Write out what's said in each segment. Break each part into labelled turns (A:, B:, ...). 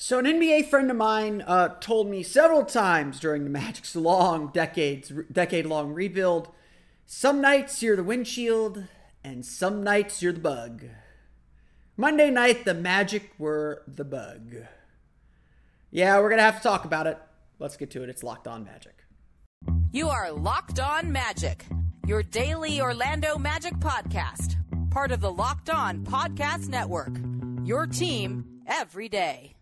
A: So, an NBA friend of mine uh, told me several times during the Magic's long decades, decade long rebuild some nights you're the windshield, and some nights you're the bug. Monday night, the Magic were the bug. Yeah, we're to have to talk about it. Let's get to it. It's Locked On Magic.
B: You are Locked On Magic, your daily Orlando Magic podcast, part of the Locked On Podcast Network. Your team every day.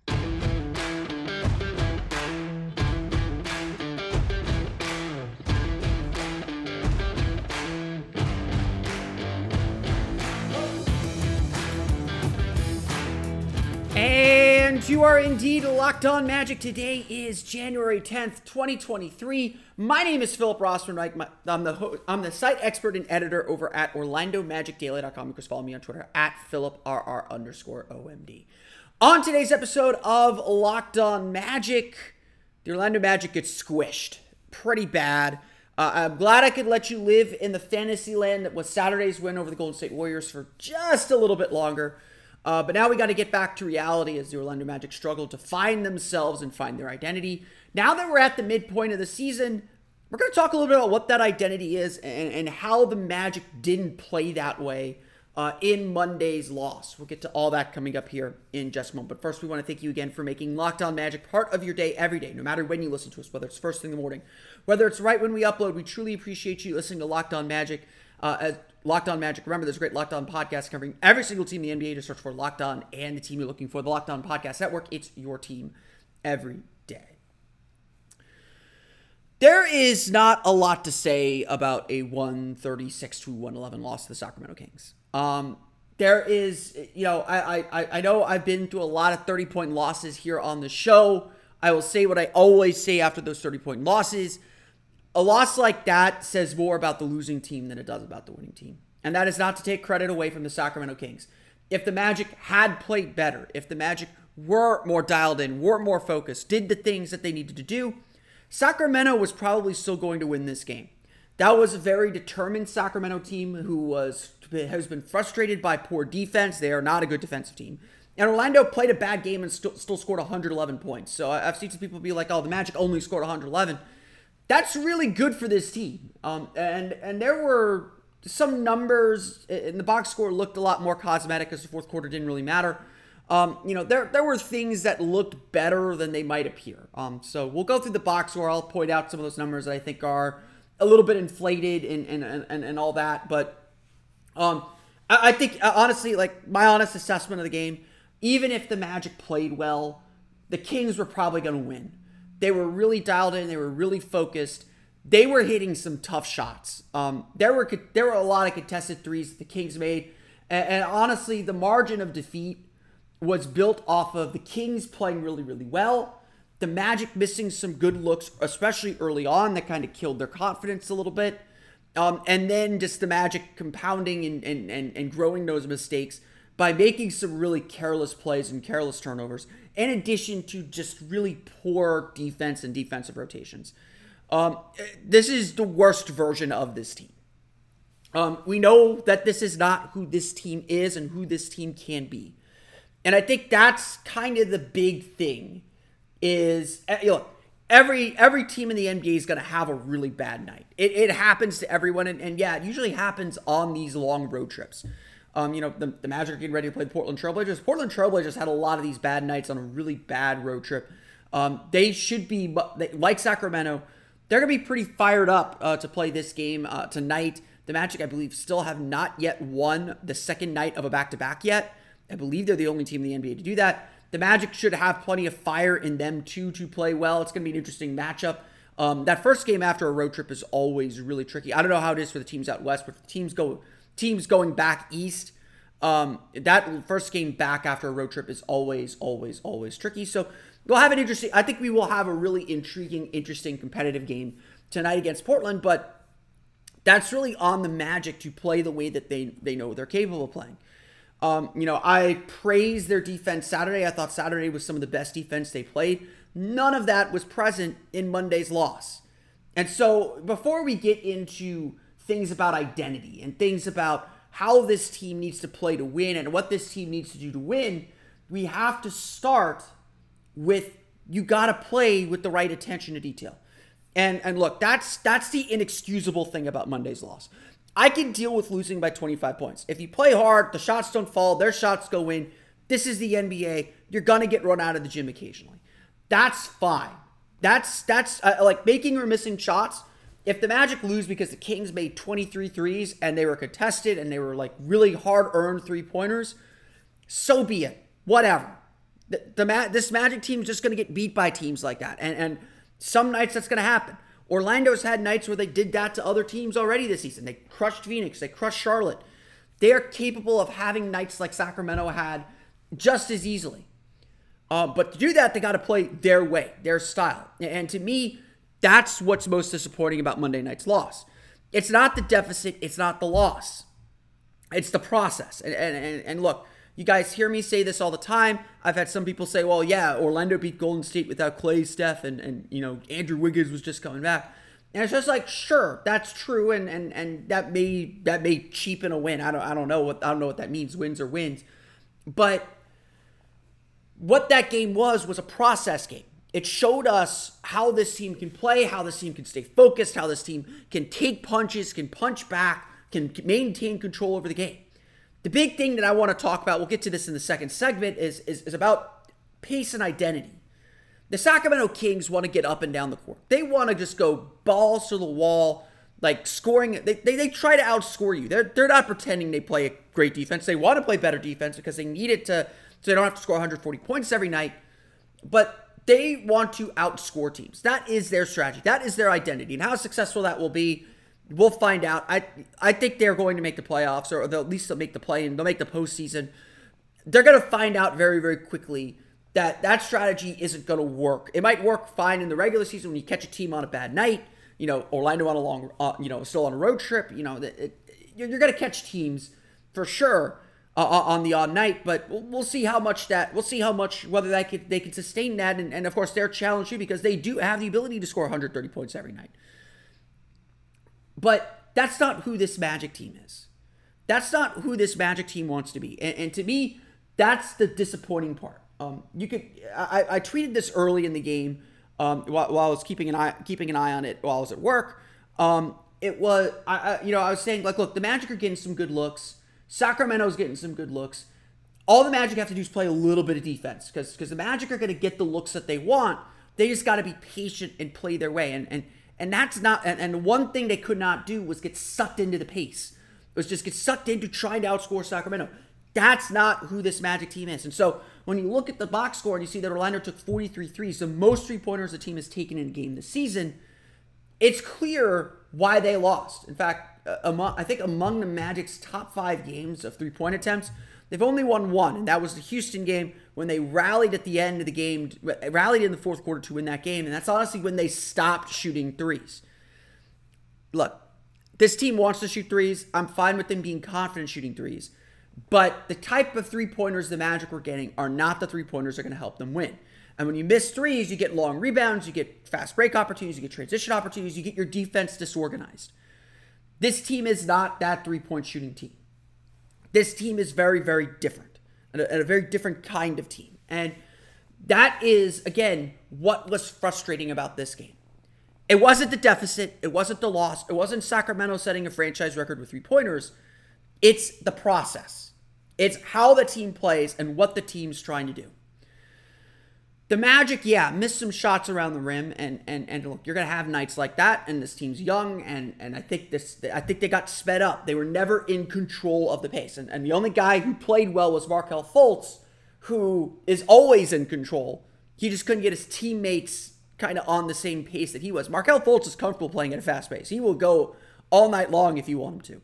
A: And you are indeed locked on magic. Today is January 10th, 2023. My name is Philip Rossman. I'm the, I'm the site expert and editor over at OrlandoMagicDaily.com. You can follow me on Twitter at PhilipRR underscore OMD. On today's episode of Locked On Magic, the Orlando Magic gets squished pretty bad. Uh, I'm glad I could let you live in the fantasy land that was Saturday's win over the Golden State Warriors for just a little bit longer. Uh, but now we got to get back to reality as the Orlando Magic struggle to find themselves and find their identity. Now that we're at the midpoint of the season, we're going to talk a little bit about what that identity is and, and how the Magic didn't play that way uh, in Monday's loss. We'll get to all that coming up here in just a moment. But first, we want to thank you again for making Locked On Magic part of your day every day, no matter when you listen to us, whether it's first thing in the morning, whether it's right when we upload. We truly appreciate you listening to Locked On Magic. Uh, as Locked On Magic. Remember, there's a great Locked On podcast covering every single team in the NBA. To search for Locked On and the team you're looking for. The Locked On Podcast Network. It's your team every day. There is not a lot to say about a 136 to 111 loss to the Sacramento Kings. Um, there is, you know, I, I I know I've been through a lot of 30 point losses here on the show. I will say what I always say after those 30 point losses a loss like that says more about the losing team than it does about the winning team. And that is not to take credit away from the Sacramento Kings. If the Magic had played better, if the Magic were more dialed in, were more focused, did the things that they needed to do, Sacramento was probably still going to win this game. That was a very determined Sacramento team who was has been frustrated by poor defense. They are not a good defensive team. And Orlando played a bad game and st- still scored 111 points. So I've seen some people be like, "Oh, the Magic only scored 111." That's really good for this team. Um, and and there were some numbers in the box score looked a lot more cosmetic because the fourth quarter didn't really matter. Um, you know, there there were things that looked better than they might appear. Um, so we'll go through the box score. I'll point out some of those numbers that I think are a little bit inflated and and and, and all that. But um, I, I think uh, honestly, like my honest assessment of the game, even if the Magic played well, the Kings were probably going to win. They were really dialed in. They were really focused. They were hitting some tough shots. Um, there were there were a lot of contested threes that the Kings made, and, and honestly, the margin of defeat was built off of the Kings playing really really well, the Magic missing some good looks, especially early on, that kind of killed their confidence a little bit, um, and then just the Magic compounding and, and and and growing those mistakes by making some really careless plays and careless turnovers, in addition to just really poor defense and defensive rotations. Um, this is the worst version of this team. Um, we know that this is not who this team is and who this team can be. And I think that's kind of the big thing is eh, you know, every every team in the NBA is going to have a really bad night. It, it happens to everyone, and, and yeah, it usually happens on these long road trips. Um, you know, the, the Magic are getting ready to play the Portland Trailblazers. Portland Trailblazers had a lot of these bad nights on a really bad road trip. Um, they should be, like Sacramento, they're going to be pretty fired up uh, to play this game uh, tonight. The Magic, I believe, still have not yet won the second night of a back to back yet. I believe they're the only team in the NBA to do that. The Magic should have plenty of fire in them too to play well. It's going to be an interesting matchup. Um, that first game after a road trip is always really tricky. I don't know how it is for the teams out west, but the teams go teams going back east, um, that first game back after a road trip is always, always, always tricky. So we'll have an interesting. I think we will have a really intriguing, interesting, competitive game tonight against Portland. But that's really on the Magic to play the way that they they know they're capable of playing. Um, you know, I praise their defense Saturday. I thought Saturday was some of the best defense they played. None of that was present in Monday's loss. And so before we get into things about identity and things about how this team needs to play to win and what this team needs to do to win, we have to start with you got to play with the right attention to detail. And and look, that's that's the inexcusable thing about Monday's loss. I can deal with losing by 25 points. If you play hard, the shots don't fall, their shots go in. This is the NBA. You're going to get run out of the gym occasionally. That's fine. That's that's uh, like making or missing shots. If the Magic lose because the Kings made 23 threes and they were contested and they were like really hard earned three pointers, so be it. Whatever. The, the this Magic team is just going to get beat by teams like that, and and some nights that's going to happen. Orlando's had nights where they did that to other teams already this season. They crushed Phoenix, they crushed Charlotte. They're capable of having nights like Sacramento had just as easily. Uh, but to do that, they got to play their way, their style. And to me, that's what's most disappointing about Monday night's loss. It's not the deficit, it's not the loss, it's the process. And, and, and look, you guys hear me say this all the time. I've had some people say, well, yeah, Orlando beat Golden State without Klay, Steph, and, and you know, Andrew Wiggins was just coming back. And it's just like, sure, that's true, and and and that may that may cheapen a win. I don't I don't know what I don't know what that means, wins or wins. But what that game was was a process game. It showed us how this team can play, how this team can stay focused, how this team can take punches, can punch back, can maintain control over the game. The big thing that I want to talk about, we'll get to this in the second segment, is, is, is about pace and identity. The Sacramento Kings want to get up and down the court. They want to just go balls to the wall, like scoring. They, they, they try to outscore you. They're, they're not pretending they play a great defense. They want to play better defense because they need it to, so they don't have to score 140 points every night. But they want to outscore teams. That is their strategy. That is their identity. And how successful that will be We'll find out. I I think they're going to make the playoffs, or they'll at least they'll make the play and they'll make the postseason. They're going to find out very very quickly that that strategy isn't going to work. It might work fine in the regular season when you catch a team on a bad night. You know, Orlando on a long, uh, you know, still on a road trip. You know, it, it, you're going to catch teams for sure uh, uh, on the odd night, but we'll, we'll, see how much that we'll see how much whether that could, they can sustain that, and, and of course they're challenged too because they do have the ability to score 130 points every night. But that's not who this Magic team is. That's not who this Magic team wants to be. And, and to me, that's the disappointing part. Um, you could I, I tweeted this early in the game um, while, while, I was keeping an eye keeping an eye on it while I was at work. Um, it was I, I you know I was saying like look the Magic are getting some good looks. Sacramento's getting some good looks. All the Magic have to do is play a little bit of defense because because the Magic are going to get the looks that they want. They just got to be patient and play their way. And and and that's not, and, and one thing they could not do was get sucked into the pace. It was just get sucked into trying to outscore Sacramento. That's not who this Magic team is. And so when you look at the box score and you see that Orlando took 43 threes, the most three pointers the team has taken in a game this season, it's clear why they lost. In fact, uh, among, I think among the Magic's top five games of three point attempts, they've only won one, and that was the Houston game when they rallied at the end of the game, rallied in the fourth quarter to win that game. And that's honestly when they stopped shooting threes. Look, this team wants to shoot threes. I'm fine with them being confident shooting threes. But the type of three pointers the Magic were getting are not the three pointers that are going to help them win. And when you miss threes, you get long rebounds, you get fast break opportunities, you get transition opportunities, you get your defense disorganized. This team is not that three point shooting team. This team is very, very different and a, and a very different kind of team. And that is, again, what was frustrating about this game. It wasn't the deficit, it wasn't the loss, it wasn't Sacramento setting a franchise record with three pointers. It's the process. It's how the team plays and what the team's trying to do. The Magic, yeah, missed some shots around the rim, and and and look, you're gonna have nights like that, and this team's young, and and I think this, I think they got sped up. They were never in control of the pace, and and the only guy who played well was Markelle Fultz, who is always in control. He just couldn't get his teammates kind of on the same pace that he was. Markelle Fultz is comfortable playing at a fast pace. He will go all night long if you want him to,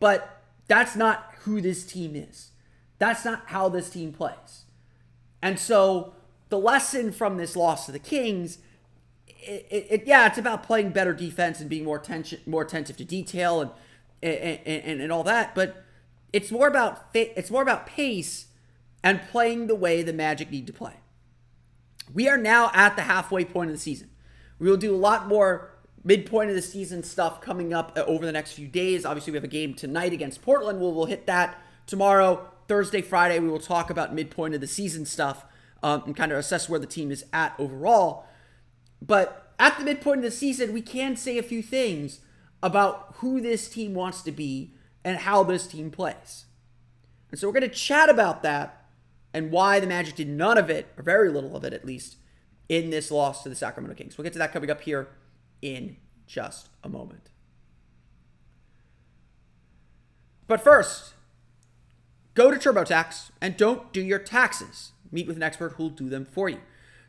A: but that's not who this team is. That's not how this team plays, and so the lesson from this loss to the Kings, it, it, it, yeah, it's about playing better defense and being more attention, more attentive to detail and and, and, and all that. But it's more about it's more about pace and playing the way the Magic need to play. We are now at the halfway point of the season. We will do a lot more midpoint of the season stuff coming up uh, over the next few days. Obviously, we have a game tonight against Portland. We'll, we'll hit that tomorrow, Thursday, Friday. We will talk about midpoint of the season stuff um, and kind of assess where the team is at overall. But at the midpoint of the season, we can say a few things about who this team wants to be and how this team plays. And so we're going to chat about that and why the Magic did none of it, or very little of it at least, in this loss to the Sacramento Kings. We'll get to that coming up here in just a moment. But first, go to TurboTax and don't do your taxes. Meet with an expert who'll do them for you.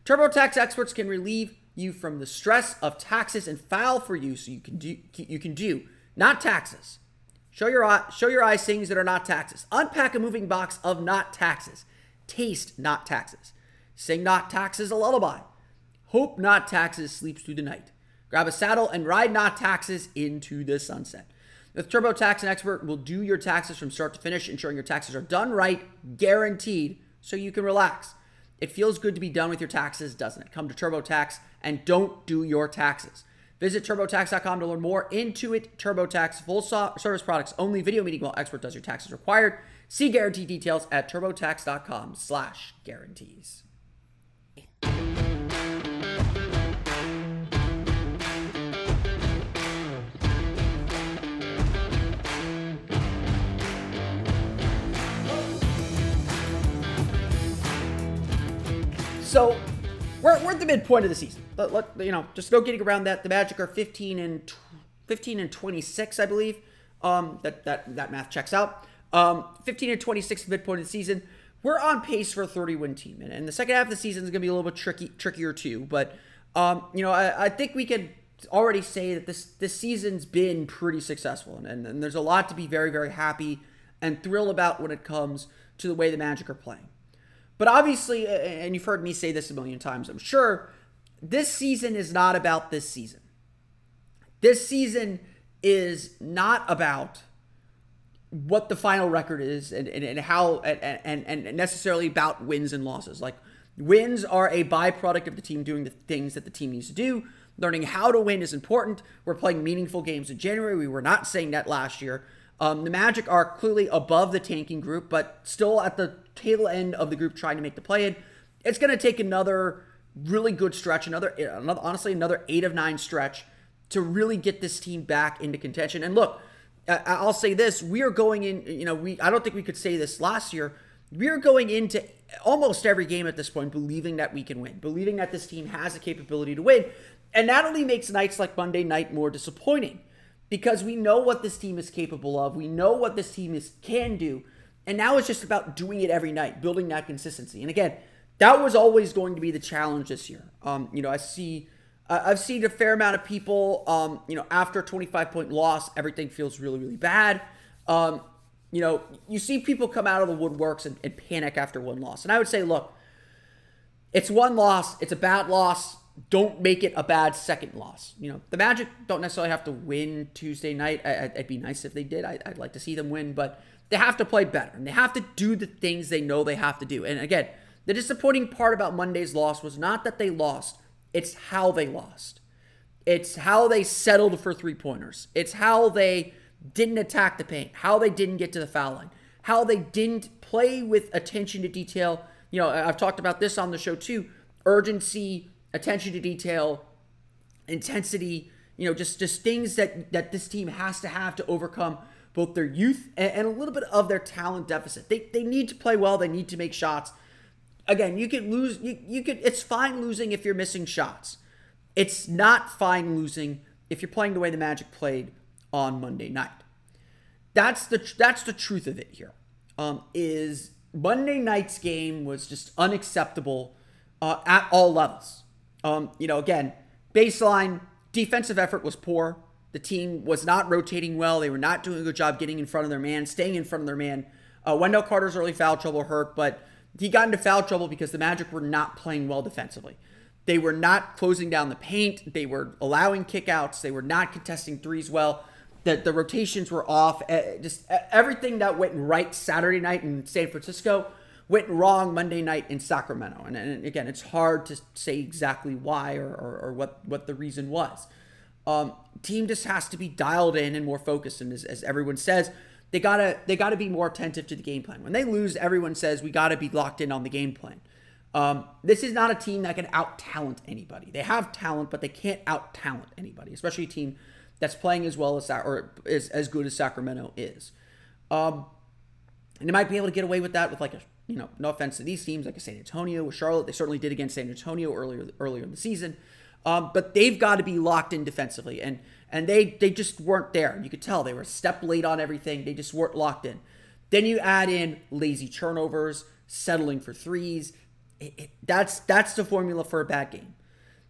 A: TurboTax experts can relieve you from the stress of taxes and file for you so you can do you can do not taxes. Show your show your eyes things that are not taxes. Unpack a moving box of not taxes. Taste not taxes. Sing not taxes a lullaby. Hope not taxes sleeps through the night. Grab a saddle and ride not taxes into the sunset. The TurboTax, an expert will do your taxes from start to finish, ensuring your taxes are done right, guaranteed, so you can relax. It feels good to be done with your taxes, doesn't it? Come to TurboTax and don't do your taxes. Visit TurboTax.com to learn more. Intuit TurboTax, full service products only. Video meeting while expert does your taxes required. See guarantee details at TurboTax.com/slash-guarantees. So we're, we're at the midpoint of the season. You know, just no getting around that. The Magic are 15 and 15 and 26, I believe. Um, that that that math checks out. Um, 15 and 26 midpoint of the season. We're on pace for a 30 win team, and, and the second half of the season is going to be a little bit tricky, trickier too. But um, you know, I, I think we can already say that this this season's been pretty successful, and, and, and there's a lot to be very very happy and thrilled about when it comes to the way the Magic are playing. But obviously, and you've heard me say this a million times, I'm sure, this season is not about this season. This season is not about what the final record is and, and, and how and, and, and necessarily about wins and losses. Like wins are a byproduct of the team doing the things that the team needs to do. Learning how to win is important. We're playing meaningful games in January. We were not saying that last year. Um, the Magic are clearly above the tanking group, but still at the tail end of the group trying to make the play in. It's going to take another really good stretch, another, another honestly another eight of nine stretch to really get this team back into contention. And look, I'll say this: we are going in. You know, we I don't think we could say this last year. We are going into almost every game at this point believing that we can win, believing that this team has the capability to win, and that only makes nights like Monday night more disappointing because we know what this team is capable of. We know what this team is can do. And now it's just about doing it every night, building that consistency. And again, that was always going to be the challenge this year. Um, you know, I see I've seen a fair amount of people um, you know, after a 25 point loss, everything feels really, really bad. Um, you know, you see people come out of the woodworks and, and panic after one loss. And I would say, look, it's one loss, it's a bad loss don't make it a bad second loss. You know, the Magic don't necessarily have to win Tuesday night. I, would be nice if they did. I, would like to see them win, but they have to play better and they have to do the things they know they have to do. And again, the disappointing part about Monday's loss was not that they lost, it's how they lost. It's how they settled for three pointers. It's how they didn't attack the paint, how they didn't get to the foul line, how they didn't play with attention to detail. You know, I've talked about this on the show too urgency, attention to detail, intensity, you know, just just things that that this team has to have to overcome both their youth and, a little bit of their talent deficit. They they need to play well, they need to make shots. Again, you could lose you, you could it's fine losing if you're missing shots. It's not fine losing if you're playing the way the Magic played on Monday night. That's the that's the truth of it here. Um, is Monday night's game was just unacceptable uh, at all levels. Um, you know, again, baseline defensive effort was poor. The team was not rotating well. They were not doing a good job getting in front of their man, staying in front of their man. Uh, Wendell Carter's early foul trouble hurt, but he got into foul trouble because the Magic were not playing well defensively. They were not closing down the paint. They were allowing kickouts. They were not contesting threes well. The, the rotations were off. Uh, just everything that went right Saturday night in San Francisco went wrong Monday night in Sacramento. And, and again, it's hard to say exactly why or, or, or what, what the reason was. Um, team just has to be dialed in and more focused. And as, as everyone says, they gotta they gotta be more attentive to the game plan. When they lose, everyone says we gotta be locked in on the game plan. Um, this is not a team that can out talent anybody. They have talent, but they can't out talent anybody, especially a team that's playing as well as that or is as good as Sacramento is. Um, and they might be able to get away with that with like a you know no offense to these teams like a San Antonio with Charlotte. They certainly did against San Antonio earlier earlier in the season. Um, but they've got to be locked in defensively, and and they they just weren't there. You could tell they were a step late on everything. They just weren't locked in. Then you add in lazy turnovers, settling for threes. It, it, that's that's the formula for a bad game.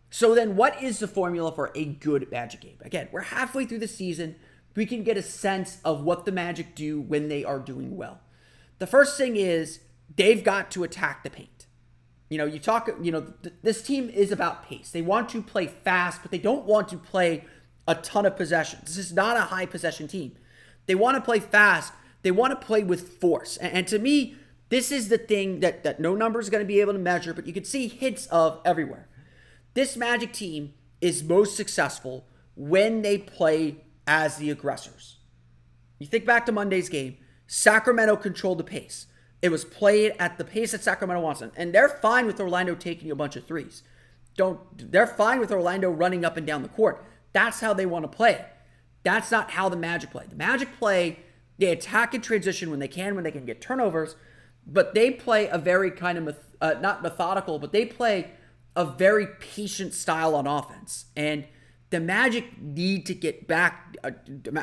A: So then, what is the formula for a good Magic game? Again, we're halfway through the season. We can get a sense of what the Magic do when they are doing well. The first thing is they've got to attack the paint. You know, you talk, you know, th- this team is about pace. They want to play fast, but they don't want to play a ton of possessions. This is not a high possession team. They want to play fast. They want to play with force. And, and to me, this is the thing that, that no number is going to be able to measure, but you can see hints of everywhere. This Magic team is most successful when they play as the aggressors. You think back to Monday's game, Sacramento controlled the pace. It was played at the pace that Sacramento wants them. And they're fine with Orlando taking a bunch of threes. Don't they're fine with Orlando running up and down the court. That's how they want to play. That's not how the Magic play. The Magic play, they attack and transition when they can, when they can get turnovers, but they play a very kind of uh, not methodical, but they play a very patient style on offense. And the Magic need to get back. Uh,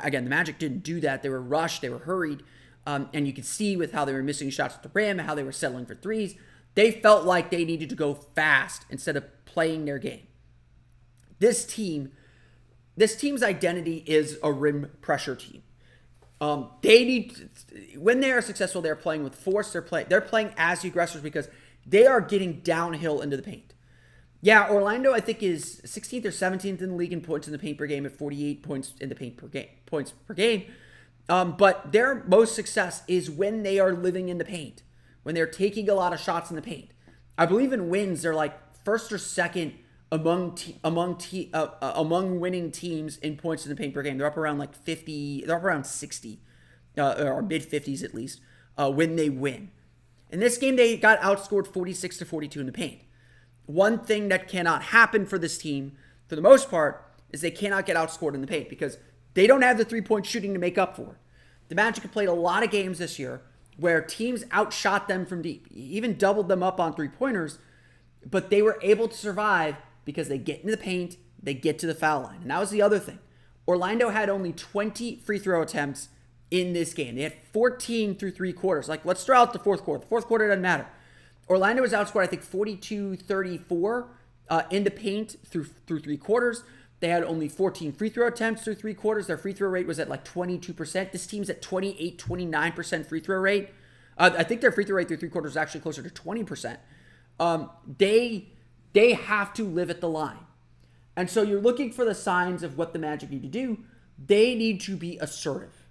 A: again, the Magic didn't do that. They were rushed, they were hurried. Um, and you could see with how they were missing shots at the rim, how they were settling for threes. They felt like they needed to go fast instead of playing their game. This team, this team's identity is a rim pressure team. Um, they need when they are successful, they're playing with force. They're playing. They're playing as the aggressors because they are getting downhill into the paint. Yeah, Orlando, I think, is 16th or 17th in the league in points in the paint per game at 48 points in the paint per game. Points per game. Um, but their most success is when they are living in the paint, when they're taking a lot of shots in the paint. I believe in wins, they're like first or second among te- among te- uh, uh, among winning teams in points in the paint per game. They're up around like 50. They're up around 60, uh, or mid 50s at least, uh, when they win. In this game, they got outscored 46 to 42 in the paint. One thing that cannot happen for this team, for the most part, is they cannot get outscored in the paint because they don't have the three point shooting to make up for. The Magic have played a lot of games this year where teams outshot them from deep, even doubled them up on three pointers, but they were able to survive because they get into the paint, they get to the foul line. And that was the other thing. Orlando had only 20 free throw attempts in this game. They had 14 through three quarters. Like, let's throw out the fourth quarter. The fourth quarter doesn't matter. Orlando was outscored, I think, 42 34 uh, in the paint through, through three quarters. They had only 14 free throw attempts through three quarters. Their free throw rate was at like 22%. This team's at 28, 29% free throw rate. Uh, I think their free throw rate through three quarters is actually closer to 20%. Um, they they have to live at the line. And so you're looking for the signs of what the Magic need to do. They need to be assertive.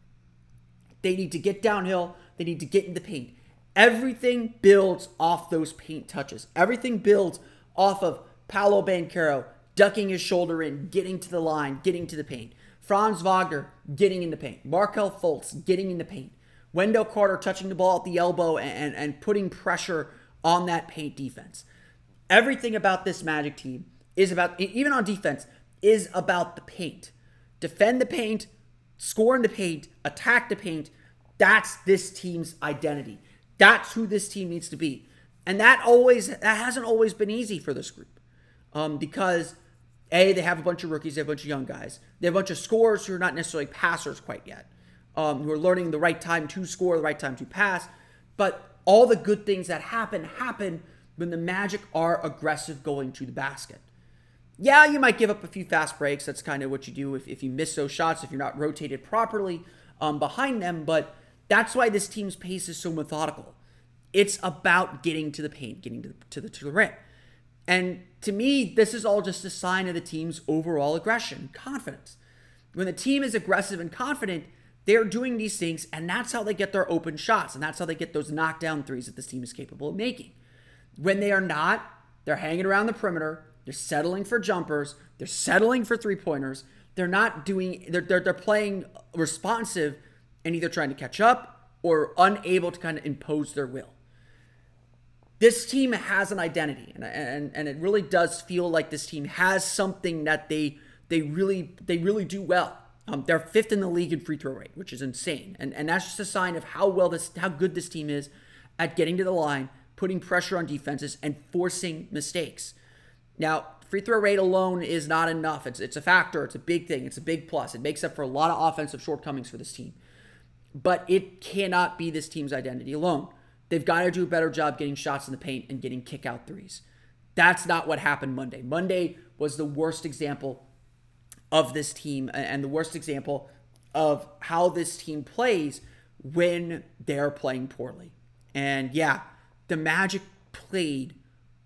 A: They need to get downhill. They need to get in the paint. Everything builds off those paint touches. Everything builds off of Paolo Banchero ducking his shoulder in, getting to the line, getting to the paint. Franz Wagner getting in the paint. Markelle Fultz getting in the paint. Wendell Carter touching the ball at the elbow and, and, and putting pressure on that paint defense. Everything about this Magic team is about, even on defense, is about the paint. Defend the paint, score in the paint, attack the paint. That's this team's identity. That's who this team needs to be. And that always that hasn't always been easy for this group. Um, because a, they have a bunch of rookies, they have a bunch of young guys. They have a bunch of scorers who are not necessarily passers quite yet, um, who are learning the right time to score, the right time to pass. But all the good things that happen happen when the Magic are aggressive going to the basket. Yeah, you might give up a few fast breaks. That's kind of what you do if, if you miss those shots, if you're not rotated properly um, behind them. But that's why this team's pace is so methodical. It's about getting to the paint, getting to the, to the, to the rim. And to me, this is all just a sign of the team's overall aggression, confidence. When the team is aggressive and confident, they're doing these things, and that's how they get their open shots, and that's how they get those knockdown threes that this team is capable of making. When they are not, they're hanging around the perimeter, they're settling for jumpers, they're settling for three pointers, they're not doing, they're, they're, they're playing responsive and either trying to catch up or unable to kind of impose their will. This team has an identity, and, and and it really does feel like this team has something that they they really they really do well. Um, they're fifth in the league in free throw rate, which is insane, and and that's just a sign of how well this how good this team is at getting to the line, putting pressure on defenses, and forcing mistakes. Now, free throw rate alone is not enough. It's it's a factor. It's a big thing. It's a big plus. It makes up for a lot of offensive shortcomings for this team, but it cannot be this team's identity alone. They've got to do a better job getting shots in the paint and getting kick out threes. That's not what happened Monday. Monday was the worst example of this team and the worst example of how this team plays when they're playing poorly. And yeah, the Magic played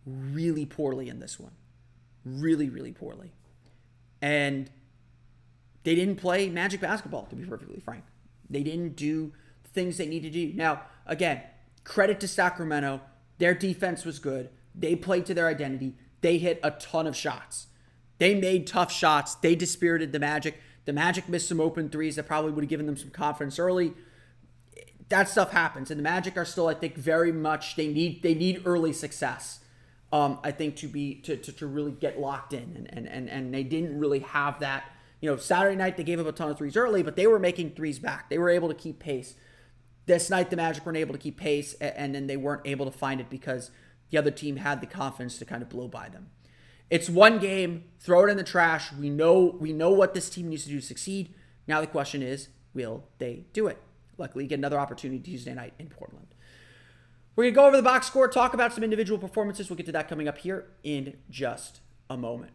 A: really poorly in this one. Really, really poorly. And they didn't play Magic basketball, to be perfectly frank. They didn't do things they need to do. Now, again, Credit to Sacramento. Their defense was good. They played to their identity. They hit a ton of shots. They made tough shots. They dispirited the Magic. The Magic missed some open threes that probably would have given them some confidence early. That stuff happens, and the Magic are still, I think, very much they need they need early success. Um, I think to be to, to, to really get locked in, and, and and and they didn't really have that. You know, Saturday night they gave up a ton of threes early, but they were making threes back. They were able to keep pace. This night, the Magic weren't able to keep pace, and then they weren't able to find it because the other team had the confidence to kind of blow by them. It's one game. Throw it in the trash. We know we know what this team needs to do to succeed. Now the question is, will they do it? Luckily, get another opportunity Tuesday night in Portland. We're gonna go over the box score, talk about some individual performances. We'll get to that coming up here in just a moment.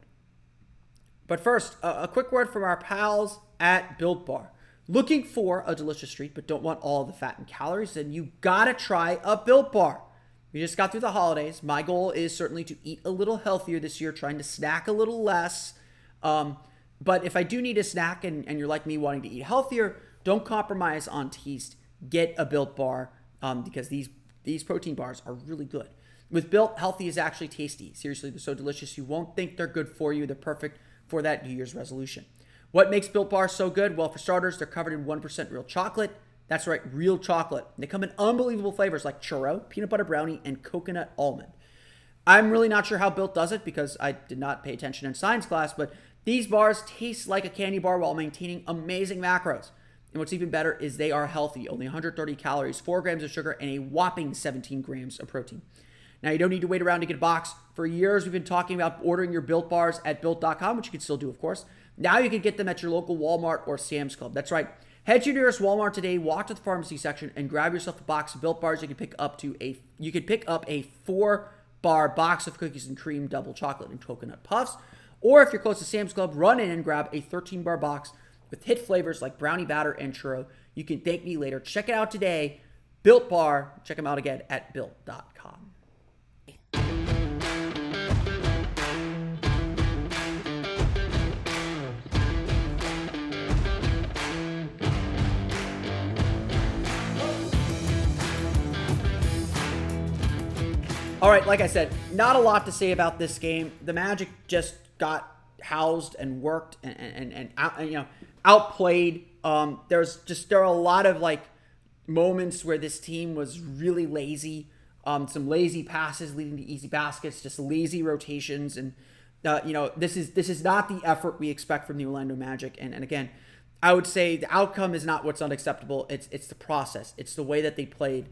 A: But first, a, a quick word from our pals at Built Bar. Looking for a delicious treat but don't want all the fat and calories, then you gotta try a Built Bar. We just got through the holidays. My goal is certainly to eat a little healthier this year, trying to snack a little less. Um, but if I do need a snack and, and you're like me wanting to eat healthier, don't compromise on taste. Get a Built Bar um, because these these protein bars are really good. With Built, healthy is actually tasty. Seriously, they're so delicious you won't think they're good for you. They're perfect for that New Year's resolution. What makes Built Bars so good? Well, for starters, they're covered in 1% real chocolate. That's right, real chocolate. They come in unbelievable flavors like churro, peanut butter brownie, and coconut almond. I'm really not sure how Built does it because I did not pay attention in science class, but these bars taste like a candy bar while maintaining amazing macros. And what's even better is they are healthy, only 130 calories, 4 grams of sugar, and a whopping 17 grams of protein. Now, you don't need to wait around to get a box. For years, we've been talking about ordering your built bars at built.com, which you can still do, of course. Now you can get them at your local Walmart or Sam's Club. That's right. Head to your nearest Walmart today, walk to the pharmacy section, and grab yourself a box of built bars. You can pick up to a you can pick up a four bar box of cookies and cream, double chocolate, and coconut puffs. Or if you're close to Sam's Club, run in and grab a 13 bar box with hit flavors like brownie batter and churro. You can thank me later. Check it out today. Built Bar. Check them out again at built.com. All right, like I said, not a lot to say about this game. The Magic just got housed and worked and and, and, out, and you know outplayed. Um, there's just there are a lot of like moments where this team was really lazy. Um, some lazy passes leading to easy baskets, just lazy rotations, and uh, you know this is this is not the effort we expect from the Orlando Magic. And and again, I would say the outcome is not what's unacceptable. It's it's the process. It's the way that they played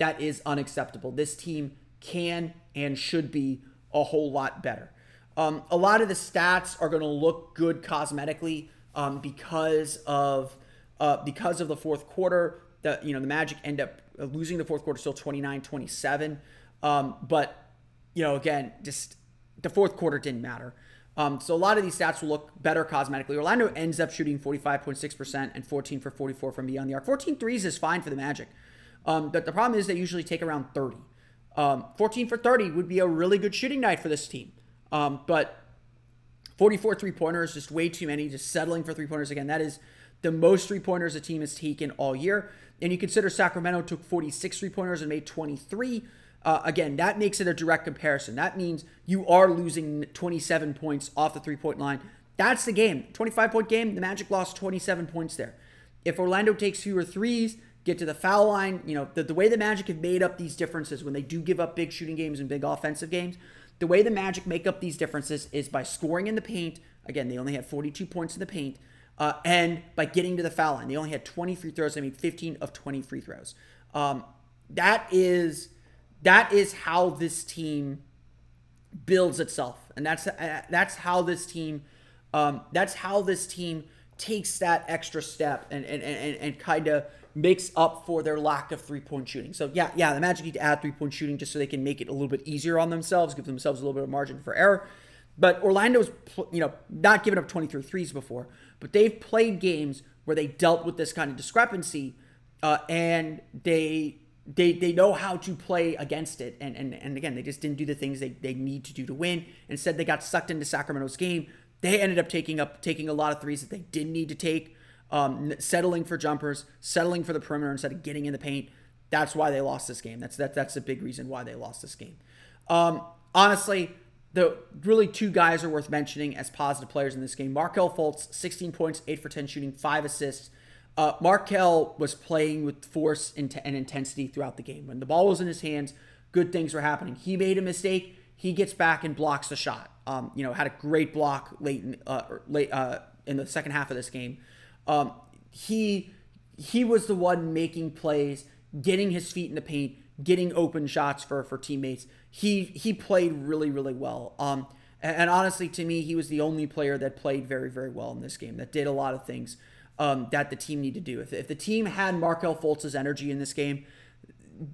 A: that is unacceptable. This team can and should be a whole lot better. Um, a lot of the stats are going to look good cosmetically um, because of uh, because of the fourth quarter. The you know the Magic end up losing the fourth quarter still 29-27. Um, but you know again just the fourth quarter didn't matter. Um, so a lot of these stats will look better cosmetically. Orlando ends up shooting 45.6% and 14 for 44 from beyond the arc. 14 threes is fine for the Magic. Um, but the problem is they usually take around 30. Um, 14 for 30 would be a really good shooting night for this team. Um, but 44 three pointers, just way too many, just settling for three pointers again. That is the most three pointers a team has taken all year. And you consider Sacramento took 46 three pointers and made 23. Uh, again, that makes it a direct comparison. That means you are losing 27 points off the three point line. That's the game. 25 point game, the Magic lost 27 points there. If Orlando takes fewer threes, get to the foul line. You know, the, the way the Magic have made up these differences when they do give up big shooting games and big offensive games, the way the Magic make up these differences is by scoring in the paint. Again, they only had 42 points in the paint. Uh, and by getting to the foul line, they only had 20 free throws. I mean, 15 of 20 free throws. Um, that is that is how this team builds itself, and that's uh, that's how this team um, that's how this team takes that extra step and and, and, and kind of makes up for their lack of three point shooting. So yeah, yeah, the Magic need to add three point shooting just so they can make it a little bit easier on themselves, give themselves a little bit of margin for error. But Orlando's, you know, not giving up 23 threes before, but they've played games where they dealt with this kind of discrepancy, uh, and they they they know how to play against it. And and and again, they just didn't do the things they, they need to do to win. Instead, they got sucked into Sacramento's game. They ended up taking up taking a lot of threes that they didn't need to take, um, settling for jumpers, settling for the perimeter instead of getting in the paint. That's why they lost this game. That's that that's a big reason why they lost this game. Um, honestly, the really two guys are worth mentioning as positive players in this game. Markelle Fultz, 16 points, 8 for 10 shooting, 5 assists. Uh, Markelle was playing with force and intensity throughout the game. When the ball was in his hands, good things were happening. He made a mistake. He gets back and blocks the shot. Um, you know, had a great block late in, uh, late uh, in the second half of this game. Um, he he was the one making plays, getting his feet in the paint, getting open shots for for teammates. He he played really really well. Um, and, honestly, to me, he was the only player that played very very well in this game. That did a lot of things um, that the team needed to do. If, if the team had Markelle Fultz's energy in this game,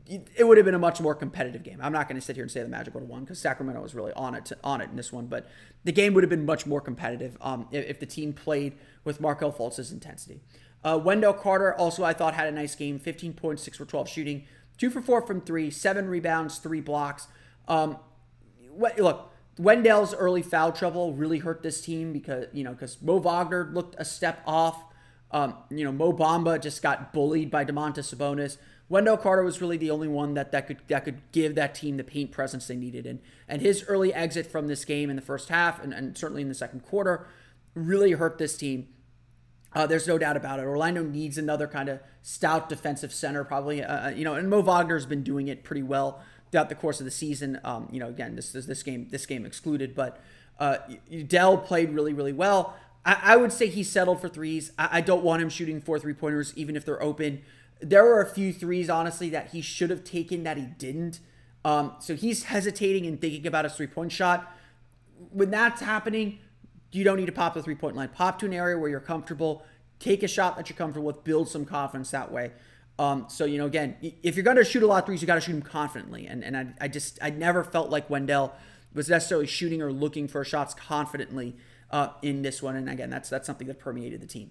A: it would have been a much more competitive game. I'm not going to sit here and say the Magic would have won because Sacramento was really on it to, on it in this one, but the game would have been much more competitive um, if, if, the team played with Markelle Fultz's intensity. Uh, Wendell Carter also I thought had a nice game, 15 points, six for 12 shooting, two for four from three, seven rebounds, three blocks. Um, look, Wendell's early foul trouble really hurt this team because you know because Mo Wagner looked a step off. Um, you know Mo Bamba just got bullied by Domantas Sabonis. Wendell Carter was really the only one that, that could that could give that team the paint presence they needed. And and his early exit from this game in the first half and, and certainly in the second quarter really hurt this team. Uh, there's no doubt about it. Orlando needs another kind of stout defensive center, probably. Uh, uh you know, and Mo Wagner's been doing it pretty well throughout the course of the season. Um, you know, again, this is this game this game excluded, but uh, Dell played really really well. I, I would say he settled for threes. I, I don't want him shooting four three pointers, even if they're open there were a few threes, honestly, that he should have taken that he didn't. Um, so he's hesitating and thinking about a three point shot. When that's happening, you don't need to pop the three point line. Pop to an area where you're comfortable. Take a shot that you're comfortable with. Build some confidence that way. Um, so you know, again, if you're going to shoot a lot of threes, you got to shoot them confidently. And and I, I just I never felt like Wendell was necessarily shooting or looking for shots confidently uh, in this one. And again, that's that's something that permeated the team.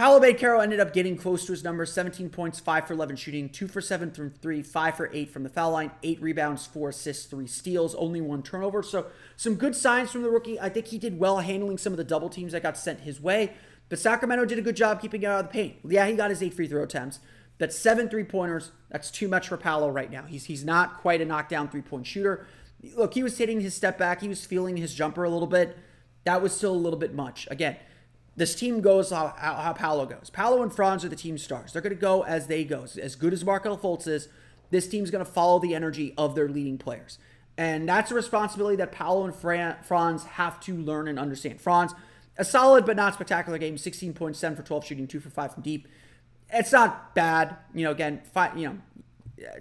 A: Paolo Banchero ended up getting close to his numbers 17 points, 5 for 11 shooting, 2 for 7 from 3, 5 for 8 from the foul line, 8 rebounds, 4 assists, 3 steals, only one turnover. So, some good signs from the rookie. I think he did well handling some of the double teams that got sent his way. But Sacramento did a good job keeping it out of the paint. Yeah, he got his 8 free throw attempts. That's 7 three pointers. That's too much for Paolo right now. He's, he's not quite a knockdown three point shooter. Look, he was hitting his step back, he was feeling his jumper a little bit. That was still a little bit much. Again, this team goes how, how, Paolo goes. Paolo and Franz are the team stars. They're going to go as they go. As good as Markelle Fultz is, this team's going to follow the energy of their leading players. And that's a responsibility that Paolo and Franz have to learn and understand. Franz, a solid but not spectacular game, 16.7 for 12 shooting, 2 for 5 from deep. It's not bad. You know, again, you know,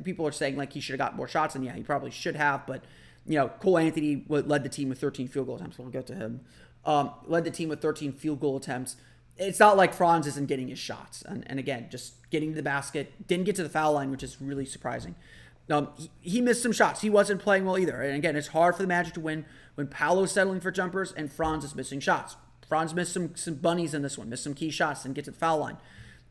A: people are saying like he should have got more shots, and yeah, he probably should have, but you know, Cole Anthony led the team with 13 field goal attempts. We'll get to him um, led the team with 13 field goal attempts. It's not like Franz isn't getting his shots. And, and again, just getting to the basket. Didn't get to the foul line, which is really surprising. Um, he, he, missed some shots. He wasn't playing well either. And again, it's hard for the Magic to win when Paolo's settling for jumpers and Franz is missing shots. Franz missed some, some bunnies in this one, missed some key shots, and get to the foul line.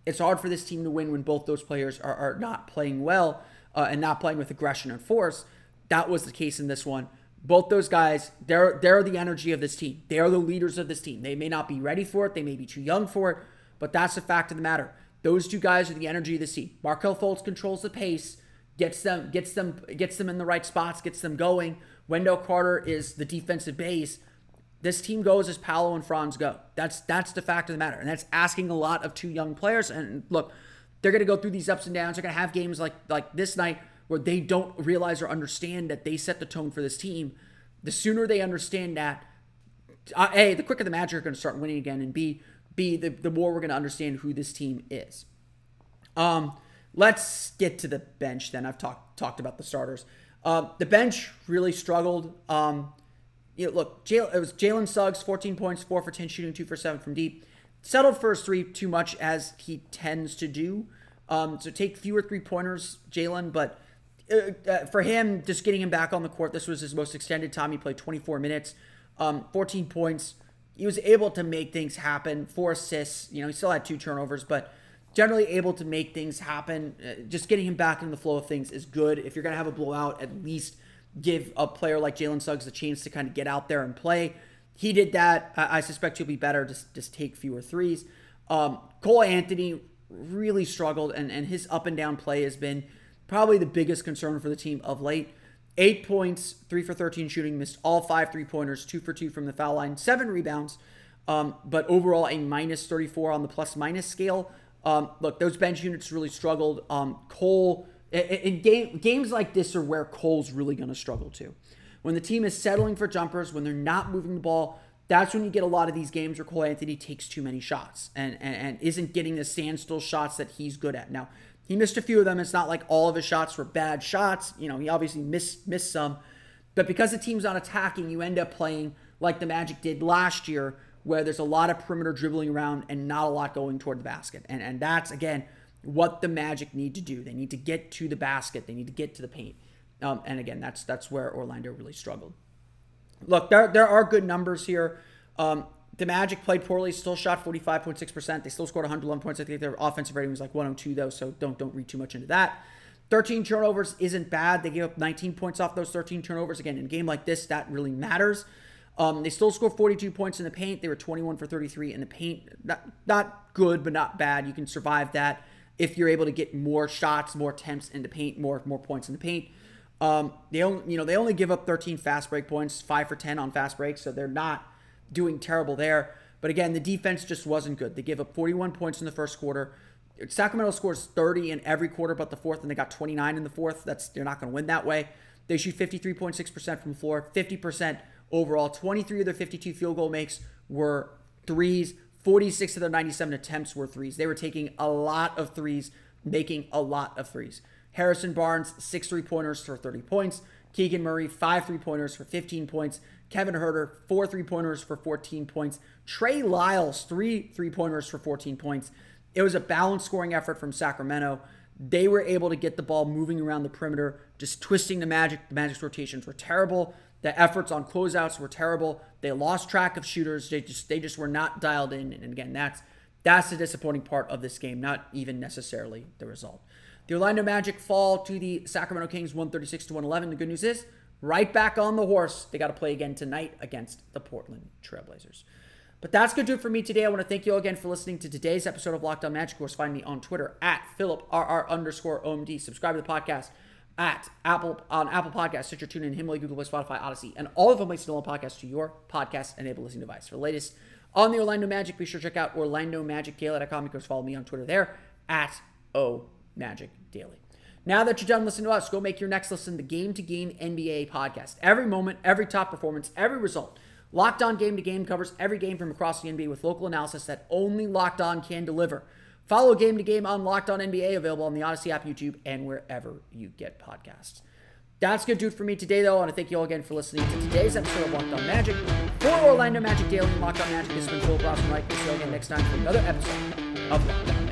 A: It's hard for this team to win when both those players are, are not playing well uh, and not playing with aggression and force. That was the case in this one both those guys, they're they're the energy of this team. They are the leaders of this team. They may not be ready for it, they may be too young for it, but that's the fact of the matter. Those two guys are the energy of the team. Markelle Fultz controls the pace, gets them gets them gets them in the right spots, gets them going. Wendell Carter is the defensive base. This team goes as Paolo and Franz go. That's that's the fact of the matter, and that's asking a lot of two young players. And look, They're going to go through these ups and downs. They're going to have games like like this night where they don't realize or understand that they set the tone for this team. The sooner they understand that, uh, a the quicker the Magic are going to start winning again, and b b the, the more we're going to understand who this team is. Um, let's get to the bench. Then I've talked talked about the starters. Uh, the bench really struggled. Um, you know, look, Jay, it was Jalen Suggs, 14 points, four for 10 shooting, two for seven from deep. Settled for his three too much as he tends to do. Um, so take fewer three pointers, Jalen. But uh, uh, for him, just getting him back on the court, this was his most extended time. He played 24 minutes, um, 14 points. He was able to make things happen. Four assists. You know, he still had two turnovers, but generally able to make things happen. Uh, just getting him back in the flow of things is good. If you're going to have a blowout, at least give a player like Jalen Suggs the chance to kind of get out there and play. He did that. I, I suspect he'll be better. Just just take fewer threes. Um, Cole Anthony really struggled, and, and his up and down play has been probably the biggest concern for the team of late. Eight points, three for 13 shooting, missed all five three pointers, two for two from the foul line, seven rebounds, um, but overall a minus 34 on the plus minus scale. Um, look, those bench units really struggled. Um, Cole, in, game, games like this are where Cole's really going to struggle too. When the team is settling for jumpers, when they're not moving the ball, that's when you get a lot of these games where Cole Anthony takes too many shots and, and, and isn't getting the standstill shots that he's good at. Now, he missed a few of them. It's not like all of his shots were bad shots. You know, he obviously missed missed some. But because the team's not attacking, you end up playing like the Magic did last year, where there's a lot of perimeter dribbling around and not a lot going toward the basket. And and that's again what the Magic need to do. They need to get to the basket. They need to get to the paint. Um, and again, that's that's where Orlando really struggled. Look, there there are good numbers here. Um, the Magic played poorly, still shot 45.6%. They still scored 111 points. I think their offensive rating was like 102 though, so don't don't read too much into that. 13 turnovers isn't bad. They gave up 19 points off those 13 turnovers. Again, in a game like this, that really matters. Um, they still scored 42 points in the paint. They were 21 for 33 in the paint. Not, not good, but not bad. You can survive that if you're able to get more shots, more attempts in the paint, more more points in the paint. Um, they only, you know, they only give up 13 fast break points, five for 10 on fast breaks, so they're not doing terrible there. But again, the defense just wasn't good. They gave up 41 points in the first quarter. Sacramento scores 30 in every quarter but the fourth, and they got 29 in the fourth. That's they're not going to win that way. They shoot 53.6% from the floor, 50% overall. 23 of their 52 field goal makes were threes. 46 of their 97 attempts were threes. They were taking a lot of threes, making a lot of threes. Harrison Barnes, six three pointers for 30 points. Keegan Murray, five three pointers for 15 points. Kevin Huerter, four three pointers for 14 points. Trey Lyles, three three pointers for 14 points. It was a balanced scoring effort from Sacramento. They were able to get the ball moving around the perimeter, just twisting the Magic. The Magic's rotations were terrible. The efforts on closeouts were terrible. They lost track of shooters. They just they just were not dialed in. And again, that's that's the disappointing part of this game, not even necessarily the result. The Orlando Magic fall to the Sacramento Kings 136 to 111. The good news is, right back on the horse. They got to play again tonight against the Portland Trailblazers. But that's going to do it for me today. I want to thank you all again for listening to today's episode of Locked On Magic. Of course, find me on Twitter at PhilipRR underscore OMD. Subscribe to the podcast at Apple on Apple Podcasts, Stitcher, TuneIn, Himalaya, Google Play, Spotify, Audacy, and all of them places to download podcasts to your podcast-enabled listening device. For the latest on the Orlando Magic, be sure to check out OrlandoMagicDaily.com. You can follow me on Twitter there at O Magic Daily. Now that you're done listening to us, go make your next listen the Game to Game NBA podcast. Every moment, every top performance, every result. Locked On Game to Game covers every game from across the NBA with local analysis that only Locked On can deliver. Follow Game to Game on Locked On NBA, available on the Audacy app, YouTube, and wherever you get podcasts. That's going to do it for me today, though. I want to thank you all again for listening to today's episode of Locked On Magic. For Orlando Magic Daily and Locked On Magic, this has been Phil and Mike. We'll see you again next time for another episode of Locked On.